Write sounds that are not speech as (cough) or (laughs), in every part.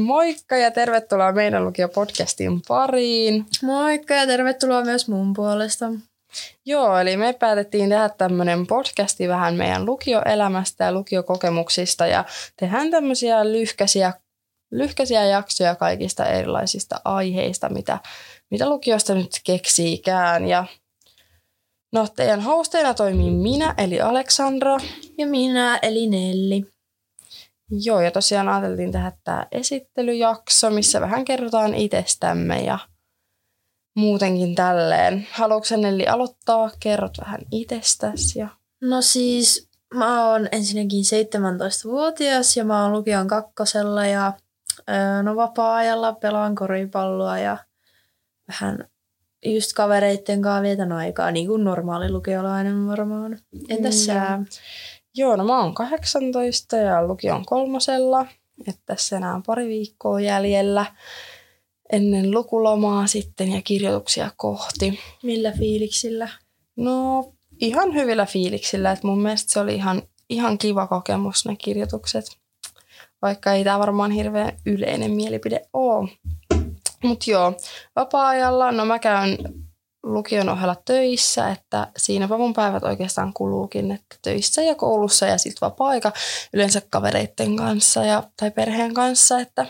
Moikka ja tervetuloa meidän lukio-podcastin pariin. Moikka ja tervetuloa myös mun puolesta. Joo, eli me päätettiin tehdä tämmöinen podcasti vähän meidän lukioelämästä ja lukiokokemuksista ja tehdään tämmöisiä lyhkäisiä, lyhkäisiä jaksoja kaikista erilaisista aiheista, mitä, mitä lukiosta nyt keksiikään. Ja no, teidän hosteina toimii minä, eli Aleksandra. Ja minä, eli Nelli. Joo, ja tosiaan ajateltiin tehdä tämä esittelyjakso, missä vähän kerrotaan itsestämme ja muutenkin tälleen. Haluatko Nelli aloittaa? Kerrot vähän itsestäsi. Ja... No siis mä oon ensinnäkin 17-vuotias ja mä oon lukion kakkosella ja no vapaa-ajalla pelaan koripalloa ja vähän just kavereitten kanssa vietän aikaa, niin kuin normaali lukiolainen varmaan. Entäs mm. sä? Joo, no mä oon 18 ja lukion kolmosella. Että tässä enää pari viikkoa jäljellä ennen lukulomaa sitten ja kirjoituksia kohti. Millä fiiliksillä? No ihan hyvillä fiiliksillä, että mun mielestä se oli ihan, ihan kiva kokemus ne kirjoitukset. Vaikka ei tämä varmaan hirveän yleinen mielipide ole. Mutta joo, vapaa-ajalla, no mä käyn lukion ohella töissä, että siinäpä mun päivät oikeastaan kuluukin, että töissä ja koulussa ja sitten vapaa-aika yleensä kavereitten kanssa ja, tai perheen kanssa, että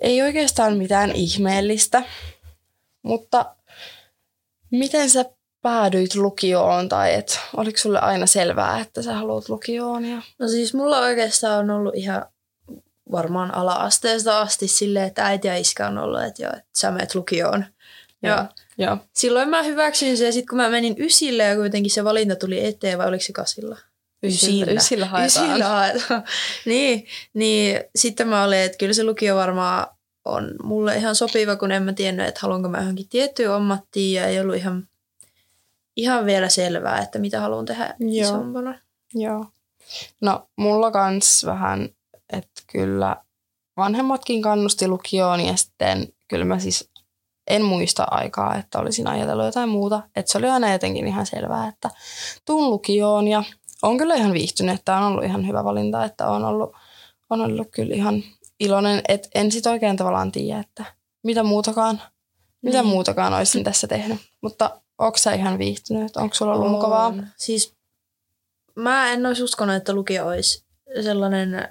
ei oikeastaan mitään ihmeellistä. Mutta miten sä päädyit lukioon tai et, oliko sulle aina selvää, että sä haluat lukioon? Ja... No siis mulla oikeastaan on ollut ihan varmaan ala-asteesta asti silleen, että äiti ja iskä on ollut, että, joo, että sä menet lukioon. Ja, ja. silloin mä hyväksyin sen ja sitten kun mä menin ysille ja kuitenkin se valinta tuli eteen vai oliko se kasilla? Ysillä. Ysillä haetaan. Ysillä haetaan. (laughs) niin, niin sitten mä olin, että kyllä se lukio varmaan on mulle ihan sopiva, kun en mä tiennyt, että haluanko mä johonkin tiettyyn ammattiin ja ei ollut ihan, ihan vielä selvää, että mitä haluan tehdä Joo. isompana. Joo. No mulla kans vähän, että kyllä vanhemmatkin kannusti lukioon ja sitten kyllä mä siis en muista aikaa, että olisin ajatellut jotain muuta. Että se oli aina jotenkin ihan selvää, että tuun lukioon ja on kyllä ihan viihtynyt, että on ollut ihan hyvä valinta, että on ollut, on ollut kyllä ihan iloinen, että en sit oikein tavallaan tiedä, että mitä muutakaan, mitä niin. muutakaan olisin tässä tehnyt. Mutta onko sä ihan viihtynyt? Onko sulla ollut on. mukavaa? Siis mä en olisi uskonut, että lukio olisi sellainen...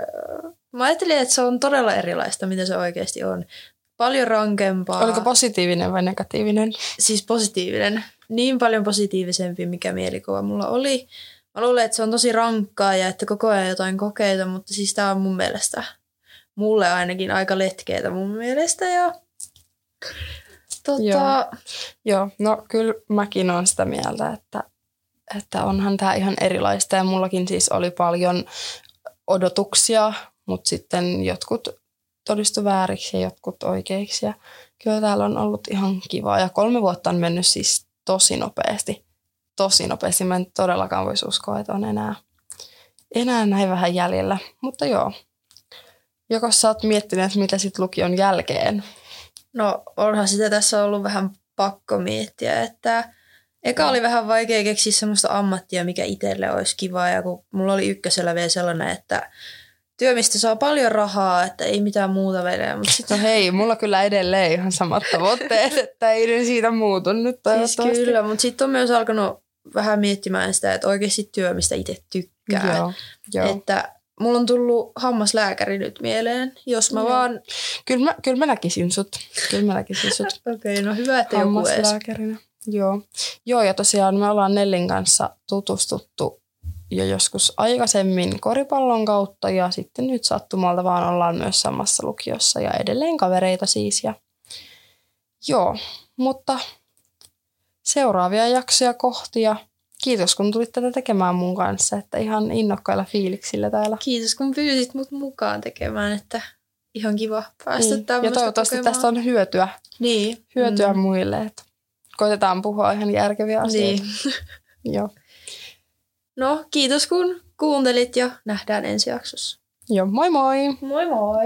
Mä ajattelin, että se on todella erilaista, mitä se oikeasti on. Paljon rankempaa. Oliko positiivinen vai negatiivinen? Siis positiivinen. Niin paljon positiivisempi, mikä mielikuva mulla oli. Mä luulen, että se on tosi rankkaa ja että koko ajan jotain kokeita, mutta siis tää on mun mielestä, mulle ainakin aika letkeetä mun mielestä. Ja tota... Joo. Joo, no kyllä mäkin olen sitä mieltä, että, että onhan tämä ihan erilaista ja mullakin siis oli paljon odotuksia, mutta sitten jotkut todistu vääriksi ja jotkut oikeiksi. Ja kyllä täällä on ollut ihan kivaa ja kolme vuotta on mennyt siis tosi nopeasti. Tosi nopeasti. Mä en todellakaan voisi uskoa, että on enää, enää näin vähän jäljellä. Mutta joo. Joko sä oot miettinyt, mitä sitten lukion jälkeen? No onhan sitä tässä ollut vähän pakko miettiä, että eka oli vähän vaikea keksiä semmoista ammattia, mikä itselle olisi kivaa. Ja kun mulla oli ykkösellä vielä sellainen, että työmistä saa paljon rahaa, että ei mitään muuta vedä. Mutta sit... No hei, mulla kyllä edelleen ihan samat tavoitteet, (laughs) että ei ne siitä muutu nyt siis kyllä, mutta sitten on myös alkanut vähän miettimään sitä, että oikeasti työ, mistä itse tykkää. Joo, joo. Että mulla on tullut hammaslääkäri nyt mieleen, jos mä joo. vaan... Kyllä mä, kyllä mä näkisin sut. Kyllä mä näkisin sut. (laughs) Okei, okay, no hyvä, että joku edes. Joo. Joo, ja tosiaan me ollaan Nellin kanssa tutustuttu jo joskus aikaisemmin koripallon kautta ja sitten nyt sattumalta vaan ollaan myös samassa lukiossa ja edelleen kavereita siis. Ja joo, mutta seuraavia jaksoja kohti ja kiitos kun tulit tätä tekemään mun kanssa, että ihan innokkailla fiiliksillä täällä. Kiitos kun pyysit mut mukaan tekemään, että ihan kiva päästä niin. Ja toivottavasti kokemaan. tästä on hyötyä, niin. hyötyä mm. muille, että koitetaan puhua ihan järkeviä asioita. Niin. Joo. (laughs) No, kiitos kun kuuntelit ja nähdään ensi jaksossa. Joo, moi moi! Moi moi!